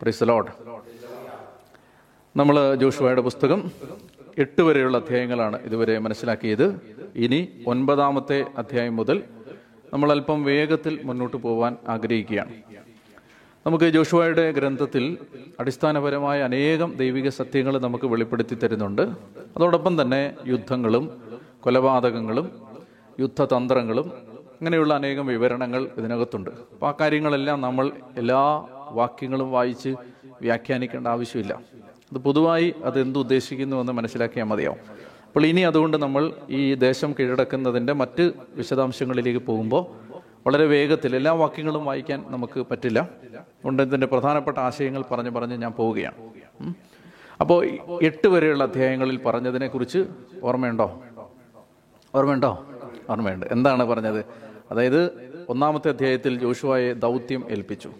പ്രിസ് load നമ്മൾ ജോഷുവയുടെ പുസ്തകം എട്ട് വരെയുള്ള അധ്യായങ്ങളാണ് ഇതുവരെ മനസ്സിലാക്കിയത്. ഇനി ഒൻപതാമത്തെ അധ്യായം മുതൽ നമ്മൾ അല്പം വേഗത്തിൽ മുന്നോട്ട് പോകാൻ ആഗ്രഹിക്കുകയാണ്. നമുക്ക് ജോഷുവയുടെ ഗ്രന്ഥത്തിൽ അടിസ്ഥാനപരമായ അനേകം ദൈവിക സത്യങ്ങൾ നമുക്ക് വെളിപ്പെടുത്തി തരുന്നുണ്ട്. അതോടൊപ്പം തന്നെ യുദ്ധങ്ങളും കൊലപാതകങ്ങളും യുദ്ധതന്ത്രങ്ങളും അങ്ങനെയുള്ള അനേകം വിവരണങ്ങൾ ഇതിനകത്തുണ്ട്. അപ്പോൾ ആ കാര്യങ്ങളെല്ലാം നമ്മൾ എല്ലാ വാക്യങ്ങളും വായിച്ച് വ്യാഖ്യാനിക്കേണ്ട ആവശ്യമില്ല. അത് പൊതുവായി അത് എന്തുദ്ദേശിക്കുന്നു എന്ന് മനസ്സിലാക്കിയാൽ മതിയാവും. അപ്പോൾ ഇനി അതുകൊണ്ട് നമ്മൾ ഈ ദേശം കീഴടക്കുന്നതിന്റെ മറ്റ് വിശദാംശങ്ങളിലേക്ക് പോകുമ്പോൾ വളരെ വേഗത്തിൽ എല്ലാ വാക്യങ്ങളും വായിക്കാൻ നമുക്ക് പറ്റില്ല. അതുകൊണ്ട് ഇതിന്റെ പ്രധാനപ്പെട്ട ആശയങ്ങൾ പറഞ്ഞു പറഞ്ഞ് ഞാൻ പോവുകയാണ്. അപ്പോൾ എട്ട് വരെയുള്ള അധ്യായങ്ങളിൽ പറഞ്ഞതിനെക്കുറിച്ച് ഓർമ്മയുണ്ടോ? ഓർമ്മയുണ്ടോ? ഓർമ്മയുണ്ട്. എന്താണ് പറഞ്ഞത്? അതായത് ഒന്നാമത്തെ അധ്യായത്തിൽ ജോഷുവായെ ദൗത്യം ഏൽപ്പിച്ചു.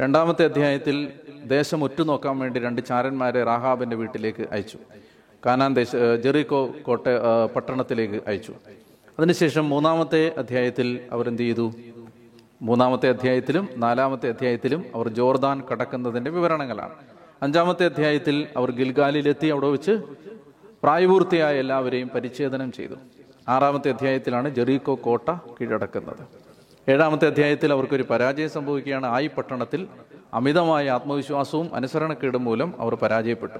രണ്ടാമത്തെ അധ്യായത്തിൽ ദേശം ഒറ്റുനോക്കാൻ വേണ്ടി രണ്ട് ചാരന്മാരെ റാഹാബിന്റെ വീട്ടിലേക്ക് അയച്ചു. കാനാൻ ദേശ ജെറിക്കോ കോട്ട പട്ടണത്തിലേക്ക് അയച്ചു. അതിനുശേഷം മൂന്നാമത്തെ അധ്യായത്തിൽ അവർ എന്ത് ചെയ്തു? മൂന്നാമത്തെ അധ്യായത്തിലും നാലാമത്തെ അധ്യായത്തിലും അവർ ജോർദാൻ കടക്കുന്നതിന്റെ വിവരണങ്ങളാണ്. അഞ്ചാമത്തെ അധ്യായത്തിൽ അവർ ഗിൽഗാലിലെത്തി അവിടെ വെച്ച് പ്രായപൂർത്തിയായ എല്ലാവരെയും പരിച്ഛേദനം ചെയ്തു. ആറാമത്തെ അധ്യായത്തിലാണ് ജെറീക്കോ കോട്ട കീഴടക്കുന്നത്. ഏഴാമത്തെ അധ്യായത്തിൽ അവർക്കൊരു പരാജയം സംഭവിക്കുകയാണ്. ആയി പട്ടണത്തിൽ അമിതമായ ആത്മവിശ്വാസവും അനുസരണക്കേടും മൂലം അവർ പരാജയപ്പെട്ടു.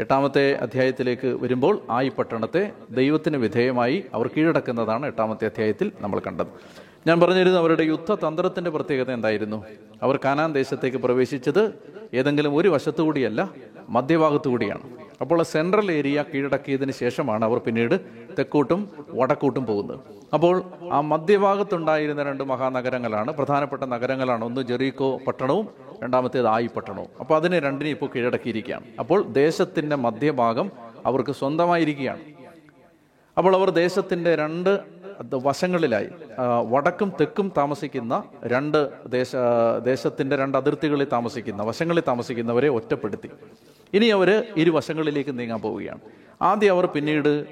എട്ടാമത്തെ അധ്യായത്തിലേക്ക് വരുമ്പോൾ ആയി പട്ടണത്തെ ദൈവത്തിന് വിധേയമായി അവർ കീഴടക്കുന്നതാണ് എട്ടാമത്തെ അധ്യായത്തിൽ നമ്മൾ കണ്ടത്. ഞാൻ പറഞ്ഞിരുന്നു അവരുടെ യുദ്ധതന്ത്രത്തിന്റെ പ്രത്യേകത എന്തായിരുന്നു? അവർ കാനാൻ ദേശത്തേക്ക് പ്രവേശിച്ചത് ഏതെങ്കിലും ഒരു വശത്തു കൂടിയല്ല മധ്യഭാഗത്തു കൂടിയാണ് അപ്പോൾ സെൻട്രൽ ഏരിയ കീഴടക്കിയതിന് ശേഷമാണ് അവർ പിന്നീട് തെക്കോട്ടും വടക്കോട്ടും പോകുന്നത്. അപ്പോൾ ആ മധ്യഭാഗത്തുണ്ടായിരുന്ന രണ്ട് മഹാനഗരങ്ങളാണ് പ്രധാനപ്പെട്ട നഗരങ്ങളാണ്. ഒന്ന് ജെറീക്കോ പട്ടണവും രണ്ടാമത്തേത് ആയി പട്ടണവും. അപ്പോൾ അതിനെ രണ്ടിനെ ഇപ്പോൾ കീഴടക്കിയിരിക്കുകയാണ്. അപ്പോൾ ദേശത്തിന്റെ മധ്യഭാഗം അവർക്ക് സ്വന്തമായിരിക്കുകയാണ്. അപ്പോൾ അവർ ദേശത്തിന്റെ രണ്ട് വശങ്ങളിലായി. വടക്കും തെക്കും താമസിക്കുന്ന രണ്ട് ദേശ ദേശത്തിന്റെ രണ്ട് അതിർത്തികളിൽ താമസിക്കുന്ന വശങ്ങളിൽ താമസിക്കുന്നവരെ ഒറ്റപ്പെടുത്തി. ഇനി അവർ ഇരുവശങ്ങളിലേക്ക് നീങ്ങാൻ പോവുകയാണ്. ആദ്യം അവർ പിന്നീട്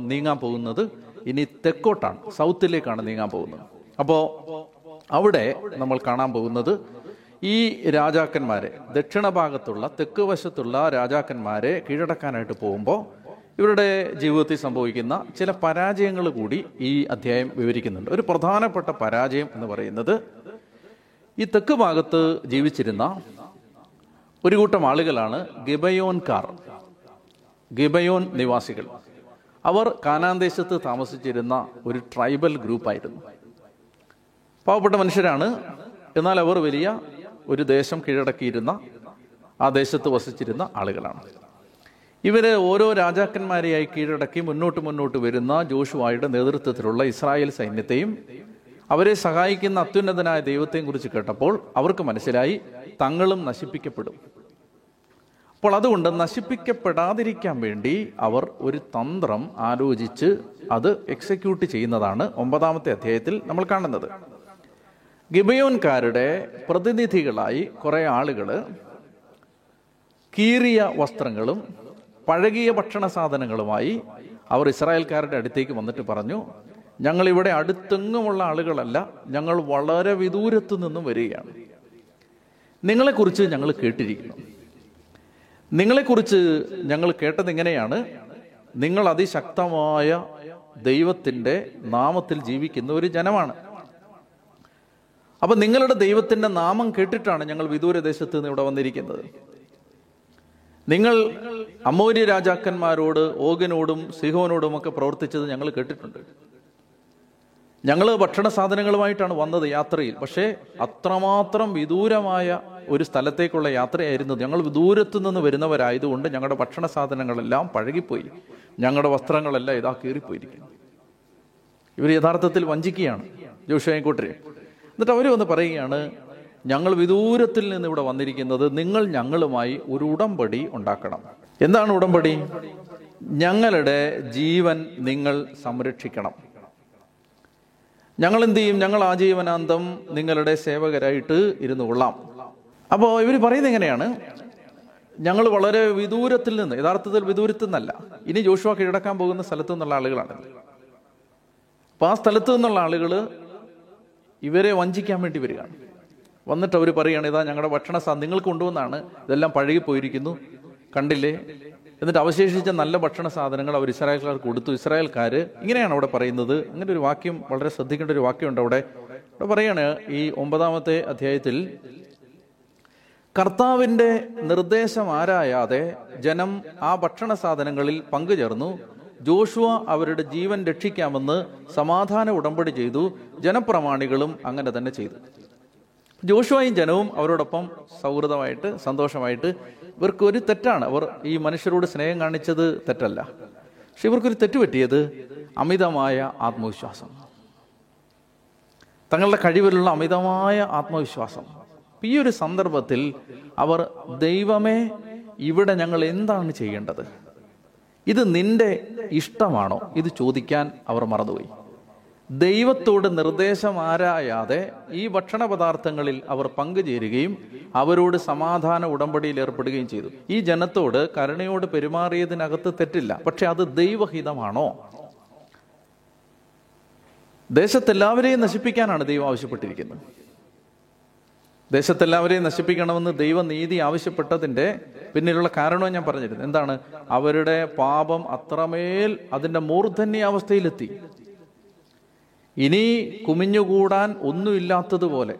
നീങ്ങാൻ പോകുന്നത് ഇനി തെക്കോട്ടാണ് സൗത്തിലേക്കാണ് നീങ്ങാൻ പോകുന്നത്. അപ്പോൾ അവിടെ നമ്മൾ കാണാൻ പോകുന്നത് ഈ രാജാക്കന്മാരെ ദക്ഷിണ ഭാഗത്തുള്ള തെക്ക് വശത്തുള്ള രാജാക്കന്മാരെ കീഴടക്കാനായിട്ട് പോകുമ്പോൾ ഇവരുടെ ജീവിതത്തിൽ സംഭവിക്കുന്ന ചില പരാജയങ്ങൾ കൂടി ഈ അധ്യായം വിവരിക്കുന്നുണ്ട്. ഒരു പ്രധാനപ്പെട്ട പരാജയം എന്ന് പറയുന്നത് ഈ തെക്ക് ഭാഗത്ത് ജീവിച്ചിരുന്ന ഒരു കൂട്ടം ആളുകളാണ് ഗിബയോൻകാർ ഗിബയോൻ നിവാസികൾ. അവർ കാനാൻ ദേശത്ത് താമസിച്ചിരുന്ന ഒരു ട്രൈബൽ ഗ്രൂപ്പായിരുന്നു. പാവപ്പെട്ട മനുഷ്യരാണ്. എന്നാൽ അവർ വലിയ ഒരു ദേശം കീഴടക്കിയിരുന്ന ആ ദേശത്ത് വസിച്ചിരുന്ന ആളുകളാണ്. ഇവർ ഓരോ രാജാക്കന്മാരെയായി കീഴടക്കി മുന്നോട്ട് മുന്നോട്ട് വരുന്ന ജോഷുവായുടെ നേതൃത്വത്തിലുള്ള ഇസ്രായേൽ സൈന്യത്തെയും അവരെ സഹായിക്കുന്ന അത്യുന്നതനായ ദൈവത്തെയും കുറിച്ച് കേട്ടപ്പോൾ അവർക്ക് മനസ്സിലായി തങ്ങളും നശിപ്പിക്കപ്പെടും. അപ്പോൾ അതുകൊണ്ട് നശിപ്പിക്കപ്പെടാതിരിക്കാൻ വേണ്ടി അവർ ഒരു തന്ത്രം ആലോചിച്ച് അത് എക്സിക്യൂട്ട് ചെയ്യുന്നതാണ് ഒമ്പതാമത്തെ അധ്യായത്തിൽ നമ്മൾ കാണുന്നത്. ഗിബയോൻകാരുടെ പ്രതിനിധികളായി കുറേ ആളുകൾ കീറിയ വസ്ത്രങ്ങളും പഴകിയ ഭക്ഷണ സാധനങ്ങളുമായി അവർ ഇസ്രായേൽക്കാരുടെ അടുത്തേക്ക് വന്നിട്ട് പറഞ്ഞു ഞങ്ങൾ ഇവിടെ അടുത്തെങ്ങുമുള്ള ആളുകളല്ല ഞങ്ങൾ വളരെ വിദൂരത്തു നിന്നും വരികയാണ്. നിങ്ങളെക്കുറിച്ച് ഞങ്ങൾ കേട്ടിരിക്കുന്നു. നിങ്ങളെക്കുറിച്ച് ഞങ്ങൾ കേട്ടത് ഇങ്ങനെയാണ്. നിങ്ങൾ അതിശക്തമായ ദൈവത്തിന്റെ നാമത്തിൽ ജീവിക്കുന്ന ഒരു ജനമാണ്. അപ്പം നിങ്ങളുടെ ദൈവത്തിന്റെ നാമം കേട്ടിട്ടാണ് ഞങ്ങൾ വിദൂര ദേശത്ത് നിന്ന് ഇവിടെ വന്നിരിക്കുന്നത്. നിങ്ങൾ അമൂര്യ രാജാക്കന്മാരോട് ഓഗനോടും സിഹോനോടും ഒക്കെ പ്രവർത്തിച്ചത് ഞങ്ങൾ കേട്ടിട്ടുണ്ട്. ഞങ്ങൾ ഭക്ഷണ സാധനങ്ങളുമായിട്ടാണ് വന്നത് യാത്രയിൽ. പക്ഷേ അത്രമാത്രം വിദൂരമായ ഒരു സ്ഥലത്തേക്കുള്ള യാത്രയായിരുന്നു. ഞങ്ങൾ ദൂരത്തു നിന്ന് വരുന്നവരായതുകൊണ്ട് ഞങ്ങളുടെ ഭക്ഷണ സാധനങ്ങളെല്ലാം പഴകിപ്പോയി. ഞങ്ങളുടെ വസ്ത്രങ്ങളെല്ലാം ഇതാ കീറിപ്പോയിരിക്കുന്നു. ഇവർ യഥാർത്ഥത്തിൽ വഞ്ചിക്കുകയാണ്. ജോഷായിക്കോട്ടെ എന്നിട്ട് അവർ വന്ന് പറയുകയാണ് ഞങ്ങൾ വിദൂരത്തിൽ നിന്ന് ഇവിടെ വന്നിരിക്കുന്നത് നിങ്ങൾ ഞങ്ങളുമായി ഒരു ഉടമ്പടി ഉണ്ടാക്കണം. എന്താണ് ഉടമ്പടി? ഞങ്ങളുടെ ജീവൻ നിങ്ങൾ സംരക്ഷിക്കണം. ഞങ്ങൾ എന്ത് ചെയ്യും? ഞങ്ങൾ ആജീവനാന്തം നിങ്ങളുടെ സേവകരായിട്ട് ഇരുന്നു കൊള്ളാം. അപ്പോൾ ഇവർ പറയുന്നത് എങ്ങനെയാണ്? ഞങ്ങൾ വളരെ വിദൂരത്തിൽ നിന്ന് യഥാർത്ഥത്തിൽ വിദൂരത്തിൽ നിന്നല്ല ഇനി ജോഷുവ കീഴടക്കാൻ പോകുന്ന സ്ഥലത്തു നിന്നുള്ള ആളുകളാണ്. അപ്പൊ ആ സ്ഥലത്തു നിന്നുള്ള ആളുകൾ ഇവരെ വഞ്ചിക്കാൻ വേണ്ടി വരികയാണ്. വന്നിട്ട് അവർ പറയുകയാണ് ഇതാ ഞങ്ങളുടെ ഭക്ഷണ സാ നിങ്ങൾ കൊണ്ടുവന്നാണ്. ഇതെല്ലാം പഴകിപ്പോയിരിക്കുന്നു കണ്ടില്ലേ? എന്നിട്ട് അവശേഷിച്ച നല്ല ഭക്ഷണ സാധനങ്ങൾ അവർ ഇസ്രായേൽക്കാർ കൊടുത്തു. ഇസ്രായേൽക്കാർ ഇങ്ങനെയാണ് അവിടെ പറയുന്നത്. അങ്ങനെ ഒരു വാക്യം വളരെ ശ്രദ്ധിക്കേണ്ട ഒരു വാക്യമുണ്ട് അവിടെ. അവിടെ പറയാണ് ഈ ഒമ്പതാമത്തെ അധ്യായത്തിൽ കർത്താവിന്റെ നിർദ്ദേശം ആരായാതെ ജനം ആ ഭക്ഷണ സാധനങ്ങളിൽ പങ്കുചേർന്നു. ജോഷുവ അവരുടെ ജീവൻ രക്ഷിക്കാമെന്ന് സമാധാന ഉടമ്പടി ചെയ്തു. ജനപ്രമാണികളും അങ്ങനെ തന്നെ ചെയ്തു. ജോഷുവയും ജനവും അവരോടൊപ്പം സൗഹൃദമായിട്ട് സന്തോഷമായിട്ട് ഇവർക്ക് ഒരു തെറ്റാണ്. അവർ ഈ മനുഷ്യരോട് സ്നേഹം കാണിച്ചത് തെറ്റല്ല. പക്ഷെ ഇവർക്കൊരു തെറ്റ് പറ്റിയത് അമിതമായ ആത്മവിശ്വാസം. തങ്ങളുടെ കഴിവിലുള്ള അമിതമായ ആത്മവിശ്വാസം. ഈ ഒരു സന്ദർഭത്തിൽ അവർ ദൈവമേ ഇവിടെ ഞങ്ങൾ എന്താണ് ചെയ്യേണ്ടത്? ഇത് നിന്റെ ഇഷ്ടമാണോ? ഇത് ചോദിക്കാൻ അവർ മറന്നുപോയി. ദൈവത്തോട് നിർദ്ദേശം ആരായാതെ ഈ ഭക്ഷണ പദാർത്ഥങ്ങളിൽ അവർ പങ്കുചേരുകയും അവരോട് സമാധാന ഉടമ്പടിയിൽ ഏർപ്പെടുകയും ചെയ്തു. ഈ ജനത്തോട് കരുണയോട് പെരുമാറിയതിനകത്ത് തെറ്റില്ല. പക്ഷെ അത് ദൈവഹിതമാണോ? ദേശത്തെല്ലാവരെയും നശിപ്പിക്കാനാണ് ദൈവം ആവശ്യപ്പെട്ടിരിക്കുന്നത്. ദേശത്തെല്ലാവരെയും നശിപ്പിക്കണമെന്ന് ദൈവനീതി ആവശ്യപ്പെട്ടതിന്റെ പിന്നിലുള്ള കാരണവും ഞാൻ പറഞ്ഞിരുന്നു. എന്താണ്? അവരുടെ പാപം അത്രമേൽ അതിന്റെ മൂർധന്യാവസ്ഥയിലെത്തി. ഇനി കുമിഞ്ഞുകൂടാൻ ഒന്നുമില്ലാത്തതുപോലെ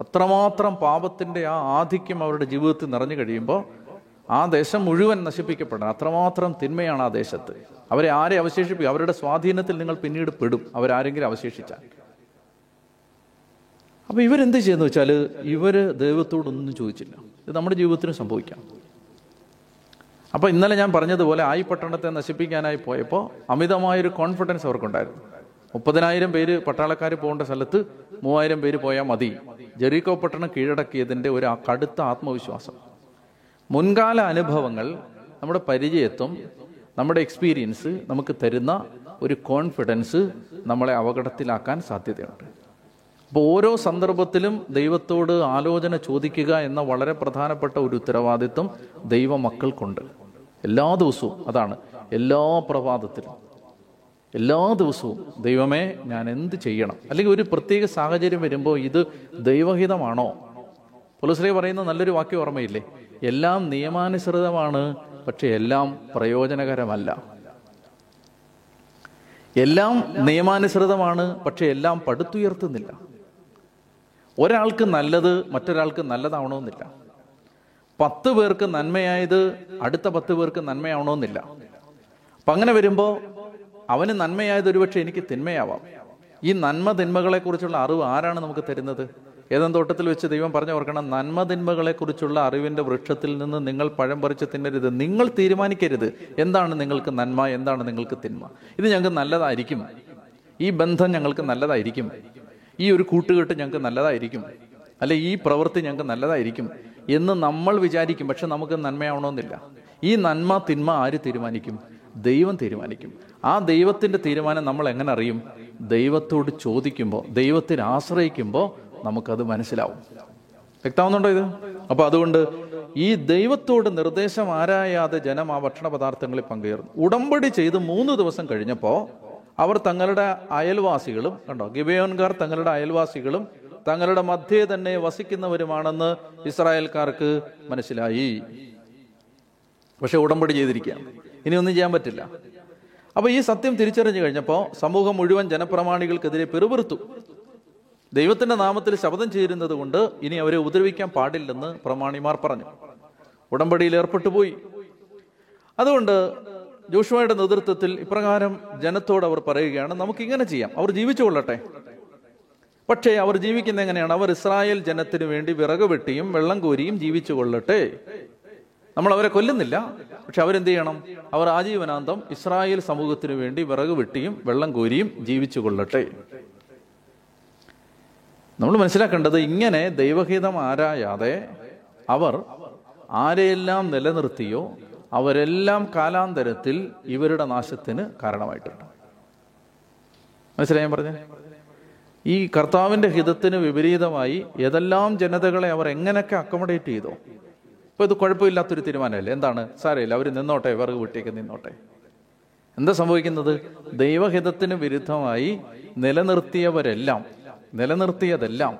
അത്രമാത്രം പാപത്തിന്റെ ആ ആധിക്യം അവരുടെ ജീവിതത്തിൽ നിറഞ്ഞു കഴിയുമ്പോൾ ആ ദേശം മുഴുവൻ നശിപ്പിക്കപ്പെടണം. അത്രമാത്രം തിന്മയാണ് ആ ദേശത്ത്. അവരെ ആരെ അവശേഷിപ്പിക്കും? അവരുടെ സ്വാധീനത്തിൽ നിങ്ങൾ പിന്നീട് പെടും. അവരാരെങ്കിലും അവശേഷിച്ചാൽ. അപ്പൊ ഇവരെന്ത് ചെയ്യുന്നു വെച്ചാൽ ഇവർ ദൈവത്തോടൊന്നും ചോദിച്ചില്ല. ഇത് നമ്മുടെ ജീവിതത്തിന് സംഭവിക്കാം. അപ്പൊ ഇന്നലെ ഞാൻ പറഞ്ഞതുപോലെ ആയി പട്ടണത്തെ നശിപ്പിക്കാനായി പോയപ്പോൾ അമിതമായൊരു കോൺഫിഡൻസ് അവർക്കുണ്ടായിരുന്നു. മുപ്പതിനായിരം പേര് പട്ടാളക്കാർ പോകേണ്ട സ്ഥലത്ത് മൂവായിരം പേര് പോയാൽ മതി. ജെറീക്കോ പട്ടണം കീഴടക്കിയതിന്റെ ഒരു കടുത്ത ആത്മവിശ്വാസം. മുൻകാല അനുഭവങ്ങൾ നമ്മുടെ പരിചയത്വം നമ്മുടെ എക്സ്പീരിയൻസ് നമുക്ക് തരുന്ന ഒരു കോൺഫിഡൻസ് നമ്മളെ അപകടത്തിലാക്കാൻ സാധ്യതയുണ്ട്. അപ്പോൾ ഓരോ സന്ദർഭത്തിലും ദൈവത്തോട് ആലോചന ചോദിക്കുക എന്ന വളരെ പ്രധാനപ്പെട്ട ഒരു ഉത്തരവാദിത്വം ദൈവമക്കൾക്കുണ്ട്. എല്ലാ ദിവസവും അതാണ്. എല്ലാ പ്രഭാതത്തിലും. എല്ലാ ദിവസവും ദൈവമേ ഞാൻ എന്ത് ചെയ്യണം? അല്ലെങ്കിൽ ഒരു പ്രത്യേക സാഹചര്യം വരുമ്പോൾ ഇത് ദൈവഹിതമാണോ? പുലശ്രീ പറയുന്ന നല്ലൊരു വാക്യം ഓർമ്മയില്ലേ? എല്ലാം നിയമാനുസൃതമാണ് പക്ഷെ എല്ലാം പ്രയോജനകരമല്ല. എല്ലാം നിയമാനുസൃതമാണ് പക്ഷെ എല്ലാം പടുത്തുയർത്തുന്നില്ല. ഒരാൾക്ക് നല്ലത് മറ്റൊരാൾക്ക് നല്ലതാവണമെന്നില്ല. പത്ത് പേർക്ക് നന്മയായത് അടുത്ത പത്ത് പേർക്ക് നന്മയാവണമെന്നില്ല. അപ്പം അങ്ങനെ വരുമ്പോൾ അവന് നന്മയായത് ഒരുപക്ഷെ എനിക്ക് തിന്മയാവാം. ഈ നന്മ തിന്മകളെ കുറിച്ചുള്ള അറിവ് ആരാണ് നമുക്ക് തരുന്നത്? ഏതെന്ന് തോട്ടത്തിൽ വെച്ച് ദൈവം പറഞ്ഞു ഓർക്കണം നന്മ തിന്മകളെ കുറിച്ചുള്ള അറിവിന്റെ വൃക്ഷത്തിൽ നിന്ന് നിങ്ങൾ പഴം പറിച്ച് തിന്നരുത്. നിങ്ങൾ തീരുമാനിക്കരുത്. എന്താണ് നിങ്ങൾക്ക് നന്മ? എന്താണ് നിങ്ങൾക്ക് തിന്മ? ഇത് ഞങ്ങൾക്ക് നല്ലതായിരിക്കും. ഈ ബന്ധം ഞങ്ങൾക്ക് നല്ലതായിരിക്കും. ഈ ഒരു കൂട്ടുകെട്ട് ഞങ്ങൾക്ക് നല്ലതായിരിക്കും. അല്ലെ ഈ പ്രവൃത്തി ഞങ്ങൾക്ക് നല്ലതായിരിക്കും എന്ന് നമ്മൾ വിചാരിക്കും. പക്ഷെ നമുക്ക് നന്മയാവണമെന്നില്ല. ഈ നന്മ തിന്മ ആര് തീരുമാനിക്കും? ദൈവം തീരുമാനിക്കും. ആ ദൈവത്തിന്റെ തീരുമാനം നമ്മൾ എങ്ങനെ അറിയും? ദൈവത്തോട് ചോദിക്കുമ്പോൾ ദൈവത്തിന് ആശ്രയിക്കുമ്പോൾ നമുക്കത് മനസ്സിലാവും. വ്യക്തമാവുന്നുണ്ടോ ഇത്? അപ്പൊ അതുകൊണ്ട് ഈ ദൈവത്തോട് നിർദ്ദേശം ആരായാതെ ജനം ആ ഭക്ഷണ പദാർത്ഥങ്ങളിൽ പങ്കുചേർന്നു ഉടമ്പടി ചെയ്ത് മൂന്ന് ദിവസം കഴിഞ്ഞപ്പോൾ അവർ തങ്ങളുടെ അയൽവാസികളും കണ്ടോ ഗിബയോൻകാർ തങ്ങളുടെ അയൽവാസികളും തങ്ങളുടെ മധ്യേ തന്നെ വസിക്കുന്നവരുമാണെന്ന് ഇസ്രായേൽക്കാർക്ക് മനസ്സിലായി. പക്ഷെ ഉടമ്പടി ചെയ്തിരിക്കുക ഇനി ഒന്നും ചെയ്യാൻ പറ്റില്ല. അപ്പൊ ഈ സത്യം തിരിച്ചറിഞ്ഞു കഴിഞ്ഞപ്പോൾ സമൂഹം മുഴുവൻ ജനപ്രമാണികൾക്കെതിരെ പെറുപിറുത്തു. ദൈവത്തിന്റെ നാമത്തിൽ ശബ്ദം ചേരുന്നത് കൊണ്ട് ഇനി അവരെ ഉപദ്രവിക്കാൻ പാടില്ലെന്ന് പ്രമാണിമാർ പറഞ്ഞു. ഉടമ്പടിയിൽ ഏർപ്പെട്ടു പോയി. അതുകൊണ്ട് ജോഷുവയുടെ നേതൃത്വത്തിൽ ഇപ്രകാരം ജനത്തോട് അവർ പറയുകയാണ് നമുക്ക് ഇങ്ങനെ ചെയ്യാം. അവർ ജീവിച്ചുകൊള്ളട്ടെ പക്ഷേ അവർ ജീവിക്കുന്ന എങ്ങനെയാണ്? അവർ ഇസ്രായേൽ ജനത്തിനു വേണ്ടി വിറക് വെട്ടിയും വെള്ളം കോരിയും ജീവിച്ചു കൊള്ളട്ടെ. നമ്മൾ അവരെ കൊല്ലുന്നില്ല. പക്ഷെ അവരെന്ത് ചെയ്യണം? അവർ ആജീവനാന്തം ഇസ്രായേൽ സമൂഹത്തിന് വേണ്ടി വിറക് വെട്ടിയും വെള്ളം കോരിയും ജീവിച്ചു കൊള്ളട്ടെ നമ്മൾ മനസ്സിലാക്കേണ്ടത് ഇങ്ങനെ ദൈവഹിതം ആരായാതെ അവർ ആരെയെല്ലാം നിലനിർത്തിയോ അവരെല്ലാം കാലാന്തരത്തിൽ ഇവരുടെ നാശത്തിന് കാരണമായിട്ടുണ്ട്. മനസ്സിലായി പറഞ്ഞേ ഈ കർത്താവിന്റെ ഹിതത്തിന് വിപരീതമായി ഏതെല്ലാം ജനതകളെ അവർ എങ്ങനെയൊക്കെ അക്കോമഡേറ്റ് ചെയ്തോ ഇപ്പൊ ഇത് കുഴപ്പമില്ലാത്തൊരു തീരുമാനമല്ലേ? എന്താണ്? സാരമില്ല അവർ നിന്നോട്ടെ വിറക് വിട്ടേക്ക് നിന്നോട്ടെ. എന്താ സംഭവിക്കുന്നത്? ദൈവഹിതത്തിന് വിരുദ്ധമായി നിലനിർത്തിയവരെല്ലാം നിലനിർത്തിയതെല്ലാം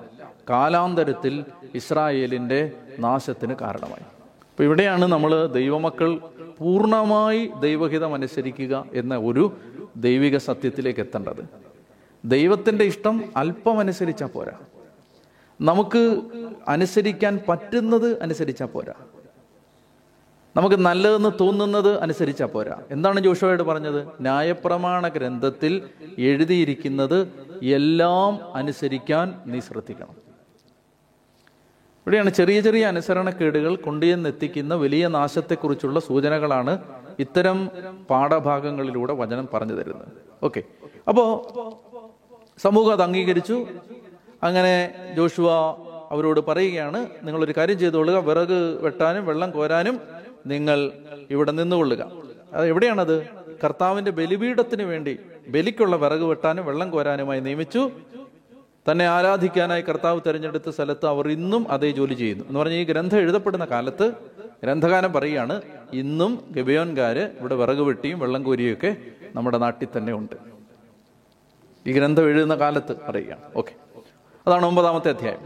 കാലാന്തരത്തിൽ ഇസ്രായേലിന്റെ നാശത്തിന് കാരണമായി. അപ്പോൾ ഇവിടെയാണ് നമ്മൾ ദൈവമക്കൾ പൂർണമായി ദൈവഹിതം അനുസരിക്കുക എന്ന ഒരു ദൈവിക സത്യത്തിലേക്ക് എത്തേണ്ടത്. ദൈവത്തിന്റെ ഇഷ്ടം അല്പം അനുസരിച്ചാൽ പോരാ. നമുക്ക് അനുസരിക്കാൻ പറ്റുന്നത് അനുസരിച്ചാൽ പോരാ. നമുക്ക് നല്ലതെന്ന് തോന്നുന്നത് അനുസരിച്ചാൽ പോരാ. എന്താണ് ജോഷോയോട് പറഞ്ഞത്? ന്യായപ്രമാണ ഗ്രന്ഥത്തിൽ എഴുതിയിരിക്കുന്നത് എല്ലാം അനുസരിക്കാൻ നീ ശ്രദ്ധിക്കണം. ഇവിടെയാണ് ചെറിയ ചെറിയ അനുസരണക്കേടുകൾ കൊണ്ടുചെന്നെത്തിക്കുന്ന വലിയ നാശത്തെക്കുറിച്ചുള്ള സൂചനകളാണ് ഇത്തരം പാഠഭാഗങ്ങളിലൂടെ വചനം പറഞ്ഞു തരുന്നത്. ഓക്കെ. അപ്പോൾ സമൂഹം അത് അംഗീകരിച്ചു. അങ്ങനെ ജോഷുവ അവരോട് പറയുകയാണ് നിങ്ങളൊരു കാര്യം ചെയ്തുകൊള്ളുക വിറക് വെട്ടാനും വെള്ളം കോരാനും നിങ്ങൾ ഇവിടെ നിന്നുകൊള്ളുക. അത് എവിടെയാണത്? കർത്താവിന്റെ ബലിപീഠത്തിന് വേണ്ടി ബലിക്കുള്ള വിറക് വെട്ടാനും വെള്ളം കോരാനുമായി നിയമിച്ചു. തന്നെ ആരാധിക്കാനായി കർത്താവ് തെരഞ്ഞെടുത്ത സ്ഥലത്ത് അവർ ഇന്നും അതേ ജോലി ചെയ്യുന്നു. എന്ന് പറഞ്ഞാൽ ഈ ഗ്രന്ഥം എഴുതപ്പെടുന്ന കാലത്ത് ഗ്രന്ഥകാലം പറയുകയാണ് ഇന്നും ഗബിയോൻകാര് ഇവിടെ വിറക് വെട്ടിയും വെള്ളം കോരിയും നമ്മുടെ നാട്ടിൽ തന്നെ ഉണ്ട്. ഈ ഗ്രന്ഥം എഴുതുന്ന കാലത്ത് പറയുകയാണ് ഓക്കെ. അതാണ് ഒമ്പതാമത്തെ അധ്യായം.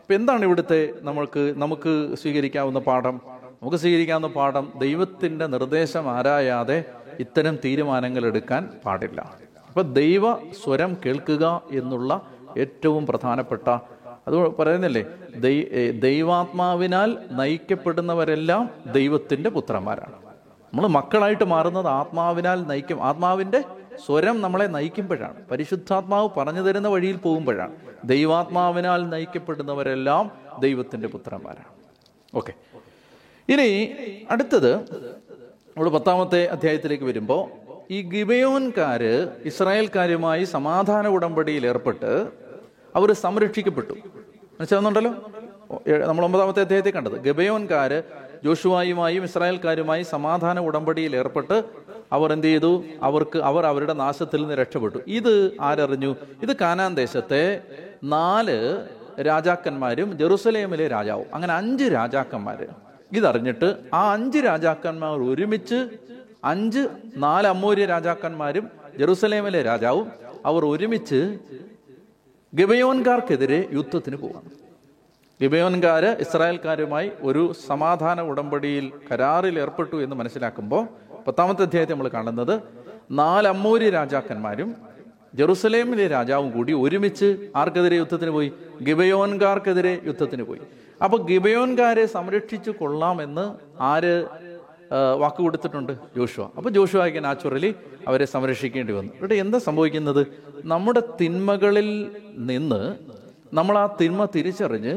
അപ്പം എന്താണ് ഇവിടുത്തെ നമ്മൾക്ക് നമുക്ക് സ്വീകരിക്കാവുന്ന പാഠം? നമുക്ക് സ്വീകരിക്കാവുന്ന പാഠം ദൈവത്തിന്റെ നിർദ്ദേശം ആരായാതെ ഇത്തരം തീരുമാനങ്ങൾ എടുക്കാൻ പാടില്ല. അപ്പം ദൈവ സ്വരം കേൾക്കുക എന്നുള്ള ഏറ്റവും പ്രധാനപ്പെട്ട അത് പറയുന്നില്ലേ? ദൈ ദൈവാത്മാവിനാൽ നയിക്കപ്പെടുന്നവരെല്ലാം ദൈവത്തിന്റെ പുത്രന്മാരാണ്. നമ്മൾ മക്കളായിട്ട് മാറുന്നത് ആത്മാവിനാൽ നയിക്കും. ആത്മാവിന്റെ സ്വരം നമ്മളെ നയിക്കുമ്പോഴാണ്. പരിശുദ്ധാത്മാവ് പറഞ്ഞു തരുന്ന വഴിയിൽ പോകുമ്പോഴാണ്. ദൈവാത്മാവിനാൽ നയിക്കപ്പെടുന്നവരെല്ലാം ദൈവത്തിന്റെ പുത്രന്മാരാണ്. ഓക്കെ. ഇനി അടുത്തത് നമ്മൾ പത്താമത്തെ അധ്യായത്തിലേക്ക് വരുമ്പോൾ ഈ ഗിബയോൻകാര് ഇസ്രായേൽക്കാരുമായി സമാധാന ഉടമ്പടിയിൽ ഏർപ്പെട്ട് അവർ സംരക്ഷിക്കപ്പെട്ടു. മനസ്സിലാവുന്നുണ്ടല്ലോ? നമ്മൾ ഒമ്പതാമത്തെ അധ്യായത്തിൽ കണ്ടത്. ഗബയോൻകാര് ജോഷുവായുമായും ഇസ്രായേൽക്കാരുമായി സമാധാന ഉടമ്പടിയിൽ ഏർപ്പെട്ട് അവർ എന്ത് ചെയ്തു? അവർക്ക് അവർ അവരുടെ നാശത്തിൽ നിന്ന് രക്ഷപ്പെട്ടു. ഇത് ആരറിഞ്ഞു? ഇത് കാനാൻ ദേശത്തെ നാല് രാജാക്കന്മാരും ജെറുസലേമിലെ രാജാവും. അങ്ങനെ അഞ്ച് രാജാക്കന്മാര്. ഇതറിഞ്ഞിട്ട് ആ അഞ്ച് രാജാക്കന്മാർ ഒരുമിച്ച് അഞ്ച് നാല് അമ്മൂര്യ രാജാക്കന്മാരും ജെറുസലേമിലെ രാജാവും അവർ ഒരുമിച്ച് ഗബയോൻകാർക്കെതിരെ യുദ്ധത്തിന് പോവാണ്. ഗിബയോൻകാര് ഇസ്രായേൽക്കാരുമായി ഒരു സമാധാന ഉടമ്പടിയിൽ കരാറിൽ ഏർപ്പെട്ടു എന്ന് മനസ്സിലാക്കുമ്പോൾ പത്താമത്തെ അധ്യായത്തിൽ നമ്മൾ കാണുന്നത് നാല് അമ്മൂരി രാജാക്കന്മാരും ജെറുസലേമിലെ രാജാവും കൂടി ഒരുമിച്ച് ആർക്കെതിരെ യുദ്ധത്തിന് പോയി? ഗിബയോൻകാർക്കെതിരെ യുദ്ധത്തിന് പോയി. അപ്പൊ ഗിബയോൻകാരെ സംരക്ഷിച്ചു കൊള്ളാമെന്ന് ആര് വാക്ക് കൊടുത്തിട്ടുണ്ട് ജോഷുവ അപ്പൊ ജോഷുവയ്ക്ക് നാച്ചുറലി അവരെ സംരക്ഷിക്കേണ്ടി വന്നു. ഇവിടെ എന്താ സംഭവിക്കുന്നത്? നമ്മുടെ തിന്മകളിൽ നിന്ന് നമ്മൾ ആ തിന്മ തിരിച്ചറിഞ്ഞ്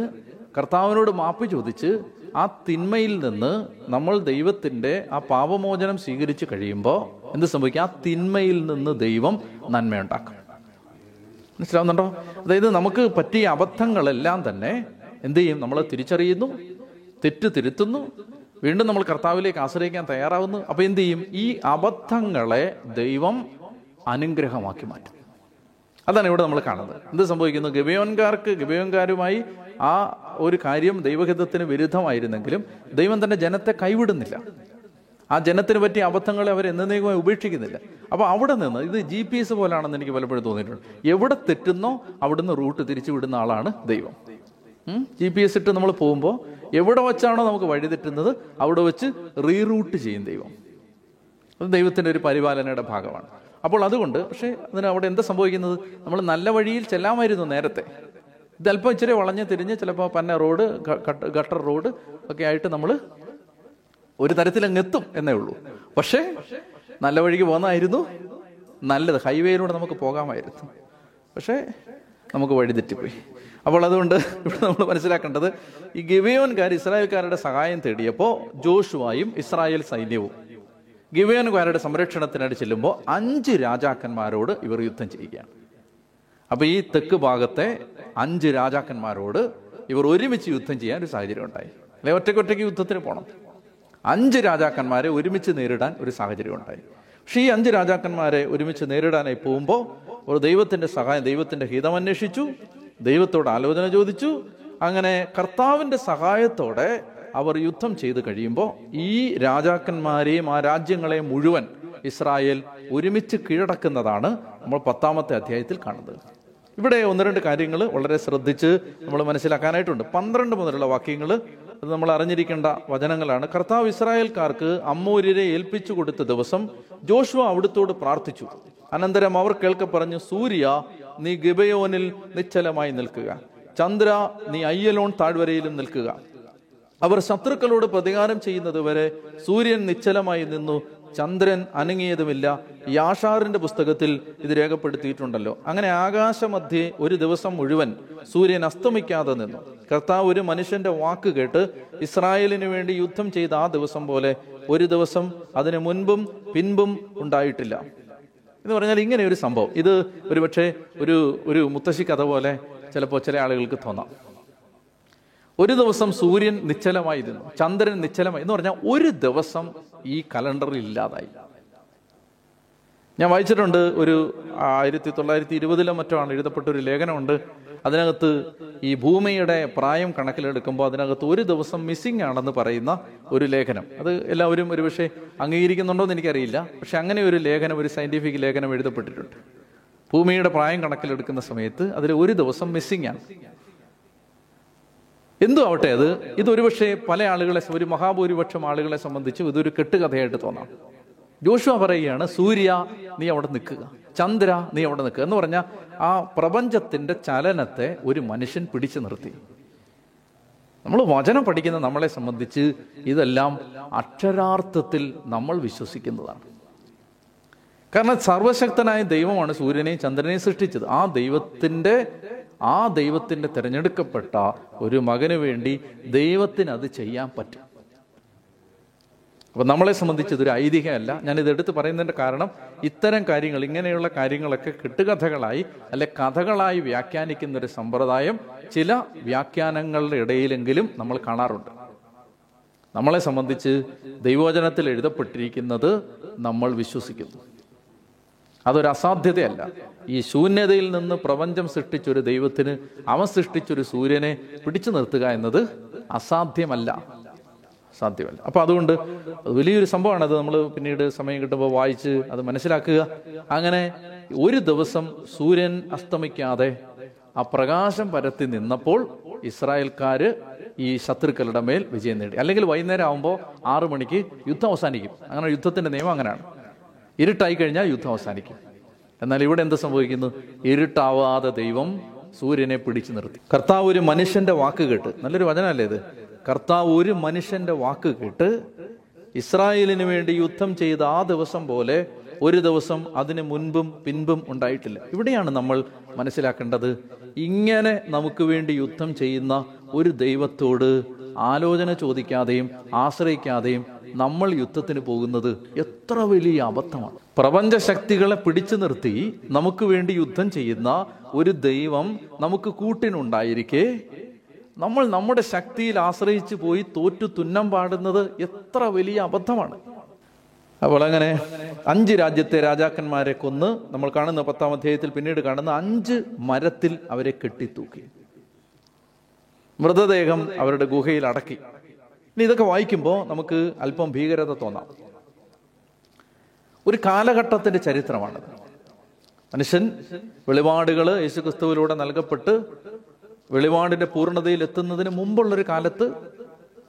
കർത്താവിനോട് മാപ്പ് ചോദിച്ച് ആ തിന്മയിൽ നിന്ന് നമ്മൾ ദൈവത്തിന്റെ ആ പാപമോചനം സ്വീകരിച്ച് കഴിയുമ്പോൾ എന്ത് സംഭവിക്കും? ആ തിന്മയിൽ നിന്ന് ദൈവം നന്മയുണ്ടാക്കും. മനസ്സിലാവുന്നുണ്ടോ? അതായത് നമുക്ക് പറ്റിയ അബദ്ധങ്ങളെല്ലാം തന്നെ എന്ത് ചെയ്യും? നമ്മൾ തിരിച്ചറിയുന്നു തെറ്റ് തിരുത്തുന്നു വീണ്ടും നമ്മൾ കർത്താവിലേക്ക് ആശ്രയിക്കാൻ തയ്യാറാവുന്നു. അപ്പൊ എന്ത് ചെയ്യും? ഈ അബദ്ധങ്ങളെ ദൈവം അനുഗ്രഹമാക്കി മാറ്റും. അതാണ് ഇവിടെ നമ്മൾ കാണുന്നത്. എന്ത് സംഭവിക്കുന്നു? ഗബയോൻകാർക്ക് ഗബയോൻകാരുമായി ആ ഒരു കാര്യം ദൈവഹിതത്തിന് വിരുദ്ധമായിരുന്നെങ്കിലും ദൈവം തന്റെ ജനത്തെ കൈവിടുന്നില്ല. ആ ജനത്തിന് പറ്റിയ അബദ്ധങ്ങളെ അവർ എന്നേക്കുമായി ഉപേക്ഷിക്കുന്നില്ല. അപ്പോൾ അവിടെ നിന്ന് ഇത് ജി പി എസ് പോലാണെന്ന് എനിക്ക് പലപ്പോഴും തോന്നിയിട്ടുണ്ട്. എവിടെ തെറ്റുന്നോ അവിടുന്ന് റൂട്ട് തിരിച്ചു വിടുന്ന ആളാണ് ദൈവം. ജി പി എസ് ഇട്ട് നമ്മൾ പോകുമ്പോൾ എവിടെ വെച്ചാണോ നമുക്ക് വഴി തെറ്റുന്നത് അവിടെ വെച്ച് റീറൂട്ട് ചെയ്യും ദൈവം. അത് ദൈവത്തിന്റെ ഒരു പരിപാലനയുടെ ഭാഗമാണ്. അപ്പോൾ അതുകൊണ്ട് പക്ഷേ അതിന് അവിടെ എന്താ സംഭവിക്കുന്നത്? നമ്മൾ നല്ല വഴിയിൽ ചെല്ലാമായിരുന്നു നേരത്തെ. ഇത് അല്പം ഇച്ചിരി വളഞ്ഞ് തിരിഞ്ഞ് ചിലപ്പോൾ പന്ന റോഡ് ഗട്ടർ റോഡ് ഒക്കെ ആയിട്ട് നമ്മൾ ഒരു തരത്തിൽ അങ്ങ് എത്തും എന്നേ ഉള്ളൂ. പക്ഷേ നല്ല വഴിക്ക് പോകുന്നതായിരുന്നു. നല്ലത്. ഹൈവേയിലൂടെ നമുക്ക് പോകാമായിരുന്നു. പക്ഷേ നമുക്ക് വഴി തെറ്റിപ്പോയി. അപ്പോൾ അതുകൊണ്ട് ഇവിടെ നമ്മൾ മനസ്സിലാക്കേണ്ടത് ഈ ഗിവയോൻകാർ ഇസ്രായേൽക്കാരുടെ സഹായം തേടിയപ്പോൾ ജോഷുവായും ഇസ്രായേൽ സൈന്യവും ഗിവയോൻകാരുടെ സംരക്ഷണത്തിനായിട്ട് ചെല്ലുമ്പോൾ അഞ്ച് രാജാക്കന്മാരോട് ഇവർ യുദ്ധം ചെയ്യുകയാണ്. അപ്പൊ ഈ തെക്ക് ഭാഗത്തെ അഞ്ച് രാജാക്കന്മാരോട് ഇവർ ഒരുമിച്ച് യുദ്ധം ചെയ്യാൻ ഒരു സാഹചര്യം ഉണ്ടായി. അല്ലെ ഒറ്റയ്ക്കൊറ്റയ്ക്ക് യുദ്ധത്തിന് പോകണം അഞ്ച് രാജാക്കന്മാരെ ഒരുമിച്ച് നേരിടാൻ ഒരു സാഹചര്യം ഉണ്ടായി. പക്ഷേ ഈ അഞ്ച് രാജാക്കന്മാരെ ഒരുമിച്ച് നേരിടാനായി പോകുമ്പോൾ ഒരു ദൈവത്തിന്റെ സഹായം ദൈവത്തിന്റെ ഹിതം അന്വേഷിച്ചു ദൈവത്തോട് ആലോചന ചോദിച്ചു. അങ്ങനെ കർത്താവിന്റെ സഹായത്തോടെ അവർ യുദ്ധം ചെയ്ത് കഴിയുമ്പോൾ ഈ രാജാക്കന്മാരെയും ആ രാജ്യങ്ങളെ മുഴുവൻ ഇസ്രായേൽ ഒരുമിച്ച് കീഴടക്കുന്നതാണ് നമ്മൾ പത്താമത്തെ അധ്യായത്തിൽ കാണുന്നത്. ഇവിടെ ഒന്ന് രണ്ട് കാര്യങ്ങൾ വളരെ ശ്രദ്ധിച്ച് നമ്മൾ മനസ്സിലാക്കാനായിട്ടുണ്ട്. പന്ത്രണ്ട് മുതലുള്ള വാക്യങ്ങൾ അത് നമ്മൾ അറിഞ്ഞിരിക്കേണ്ട വചനങ്ങളാണ്. കർത്താവ് ഇസ്രായേൽക്കാർക്ക് അമ്മൂര്യരെ ഏൽപ്പിച്ചു കൊടുത്ത ദിവസം ജോഷുവ അവിടുത്തോട് പ്രാർത്ഥിച്ചു. അനന്തരം അവർ കേൾക്ക പറഞ്ഞു സൂര്യ നീ ഗിബയോനിൽ നിശ്ചലമായി നിൽക്കുക. ചന്ദ്ര നീ അയ്യലോൺ താഴ്വരയിലും നിൽക്കുക. അവർ ശത്രുക്കളോട് പ്രതികാരം ചെയ്യുന്നത് വരെ സൂര്യൻ നിശ്ചലമായി നിന്നു. ചന്ദ്രൻ അനങ്ങിയതുമില്ല. യാഷാറിന്റെ പുസ്തകത്തിൽ ഇത് രേഖപ്പെടുത്തിയിട്ടുണ്ടല്ലോ. അങ്ങനെ ആകാശമധ്യേ ഒരു ദിവസം മുഴുവൻ സൂര്യൻ അസ്തമിക്കാതെ നിന്നു. കർത്താവ് ഒരു മനുഷ്യന്റെ വാക്ക് കേട്ട് ഇസ്രായേലിന് വേണ്ടി യുദ്ധം ചെയ്ത ആ ദിവസം പോലെ ഒരു ദിവസം അതിനു മുൻപും പിൻപും ഉണ്ടായിട്ടില്ല. എന്ന് പറഞ്ഞാൽ ഇങ്ങനെ ഒരു സംഭവം. ഇത് ഒരുപക്ഷെ ഒരു ഒരു മുത്തശ്ശി കഥ പോലെ ചിലപ്പോൾ ചില ആളുകൾക്ക് തോന്നാം. ഒരു ദിവസം സൂര്യൻ നിശ്ചലമായിരുന്നു ചന്ദ്രൻ നിശ്ചലമായി. എന്ന് പറഞ്ഞാൽ ഒരു ദിവസം ഈ കലണ്ടറിൽ ഇല്ലാതായി. ഞാൻ വായിച്ചിട്ടുണ്ട് ഒരു ആയിരത്തി തൊള്ളായിരത്തി ഇരുപതിലോ മറ്റോ ആണ് എഴുതപ്പെട്ട ഒരു ലേഖനമുണ്ട്. അതിനകത്ത് ഈ ഭൂമിയുടെ പ്രായം കണക്കിലെടുക്കുമ്പോൾ അതിനകത്ത് ഒരു ദിവസം മിസ്സിംഗ് ആണെന്ന് പറയുന്ന ഒരു ലേഖനം. അത് എല്ലാവരും ഒരുപക്ഷെ അംഗീകരിക്കുന്നുണ്ടോ എന്ന് എനിക്കറിയില്ല. പക്ഷെ അങ്ങനെ ഒരു ലേഖനം ഒരു സയന്റിഫിക് ലേഖനം എഴുതപ്പെട്ടിട്ടുണ്ട്. ഭൂമിയുടെ പ്രായം കണക്കിലെടുക്കുന്ന സമയത്ത് അതിൽ ഒരു ദിവസം മിസ്സിംഗ് ആണ്. എന്തു ആവട്ടെ അത്? ഇതൊരുപക്ഷെ പല ആളുകളെ ഒരു മഹാഭൂരിപക്ഷം ആളുകളെ സംബന്ധിച്ച് ഇതൊരു കെട്ടുകഥയായിട്ട് തോന്നാം. ജോഷുവ പറയുകയാണ് സൂര്യ നീ അവിടെ നിൽക്കുക. ചന്ദ്ര നീ അവിടെ നിൽക്കുക. എന്ന് പറഞ്ഞാൽ ആ പ്രപഞ്ചത്തിന്റെ ചലനത്തെ ഒരു മനുഷ്യൻ പിടിച്ചു നിർത്തി. നമ്മൾ വചനം പഠിക്കുന്ന നമ്മളെ സംബന്ധിച്ച് ഇതെല്ലാം അക്ഷരാർത്ഥത്തിൽ നമ്മൾ വിശ്വസിക്കുന്നതാണ്. കാരണം സർവശക്തനായ ദൈവമാണ് സൂര്യനെയും ചന്ദ്രനെയും സൃഷ്ടിച്ചത്. ആ ദൈവത്തിന്റെ ആ ദൈവത്തിന്റെ തിരഞ്ഞെടുക്കപ്പെട്ട ഒരു മകന് വേണ്ടി ദൈവത്തിന് അത് ചെയ്യാൻ പറ്റും. അപ്പം നമ്മളെ സംബന്ധിച്ച് ഇതൊരു ഐതിഹ്യമല്ല. ഞാനിത് എടുത്ത് പറയുന്നതിന്റെ കാരണം ഇത്തരം കാര്യങ്ങൾ ഇങ്ങനെയുള്ള കാര്യങ്ങളൊക്കെ കെട്ടുകഥകളായി അല്ലെ കഥകളായി വ്യാഖ്യാനിക്കുന്ന ഒരു സമ്പ്രദായം ചില വ്യാഖ്യാനങ്ങളുടെ ഇടയിലെങ്കിലും നമ്മൾ കാണാറുണ്ട്. നമ്മളെ സംബന്ധിച്ച് ദൈവോചനത്തിൽ എഴുതപ്പെട്ടിരിക്കുന്നത് നമ്മൾ വിശ്വസിക്കുന്നു. അതൊരു അസാധ്യതയല്ല. ഈ ശൂന്യതയിൽ നിന്ന് പ്രപഞ്ചം സൃഷ്ടിച്ചൊരു ദൈവത്തിന് അവൻ സൃഷ്ടിച്ചൊരു സൂര്യനെ പിടിച്ചു നിർത്തുക എന്നത് അസാധ്യമല്ല. സാധ്യമല്ല അപ്പൊ അതുകൊണ്ട് വലിയൊരു സംഭവമാണ്. അത് നമ്മൾ പിന്നീട് സമയം കിട്ടുമ്പോൾ വായിച്ച് അത് മനസ്സിലാക്കുക. അങ്ങനെ ഒരു ദിവസം സൂര്യൻ അസ്തമിക്കാതെ ആ പ്രകാശം പരത്തി നിന്നപ്പോൾ ഇസ്രായേൽക്കാര് ഈ ശത്രുക്കളുടെ മേൽ വിജയം നേടി. അല്ലെങ്കിൽ വൈകുന്നേരം ആകുമ്പോൾ ആറു മണിക്ക് യുദ്ധം അവസാനിക്കും. അങ്ങനെ യുദ്ധത്തിന്റെ നിയമം അങ്ങനെയാണ്. ഇരുട്ടായി കഴിഞ്ഞാൽ യുദ്ധം അവസാനിക്കും. എന്നാൽ ഇവിടെ എന്ത് സംഭവിക്കുന്നു? ഇരുട്ടാവാതെ ദൈവം സൂര്യനെ പിടിച്ചു നിർത്തി. കർത്താവ് ഒരു മനുഷ്യന്റെ വാക്ക് കേട്ട് നല്ലൊരു വചനമല്ലേ ഇത്? കർത്താവ് ഒരു മനുഷ്യന്റെ വാക്ക് കേട്ട് ഇസ്രായേലിന് വേണ്ടി യുദ്ധം ചെയ്ത ആ ദിവസം പോലെ ഒരു ദിവസം അതിന് മുൻപും പിൻപും ഉണ്ടായിട്ടില്ല. ഇവിടെയാണ് നമ്മൾ മനസ്സിലാക്കേണ്ടത്. ഇങ്ങനെ നമുക്ക് വേണ്ടി യുദ്ധം ചെയ്യുന്ന ഒരു ദൈവത്തോട് ആലോചന ചോദിക്കാതെയും ആശ്രയിക്കാതെയും നമ്മൾ യുദ്ധത്തിന് പോകുന്നത് എത്ര വലിയ അബദ്ധമാണ്. പ്രപഞ്ച ശക്തികളെ പിടിച്ചു നിർത്തി നമുക്ക് വേണ്ടി യുദ്ധം ചെയ്യുന്ന ഒരു ദൈവം നമുക്ക് കൂട്ടിനുണ്ടായിരിക്കെ. നമ്മൾ നമ്മുടെ ശക്തിയിൽ ആശ്രയിച്ചു പോയി തോറ്റു തുന്നം പാടുന്നത് എത്ര വലിയ അബദ്ധമാണ്. അപ്പോൾ അങ്ങനെ അഞ്ച് രാജ്യത്തെ രാജാക്കന്മാരെ കൊന്ന് നമ്മൾ കാണുന്ന പത്താം അധ്യായത്തിൽ പിന്നീട് കാണുന്ന അഞ്ച് മരത്തിൽ അവരെ കെട്ടിത്തൂക്കി. മൃതദേഹം അവരുടെ ഗുഹയിൽ അടക്കി. ഇനി ഇതൊക്കെ വായിക്കുമ്പോൾ നമുക്ക് അല്പം ഭീകരത തോന്നാം. ഒരു കാലഘട്ടത്തിന്റെ ചരിത്രമാണത്. മനുഷ്യൻ വെളിപാടുകൾ യേശുക്രിസ്തുവിലൂടെ നൽകപ്പെട്ട് വെളിപാടിന്റെ പൂർണതയിൽ എത്തുന്നതിന് മുമ്പുള്ളൊരു കാലത്ത്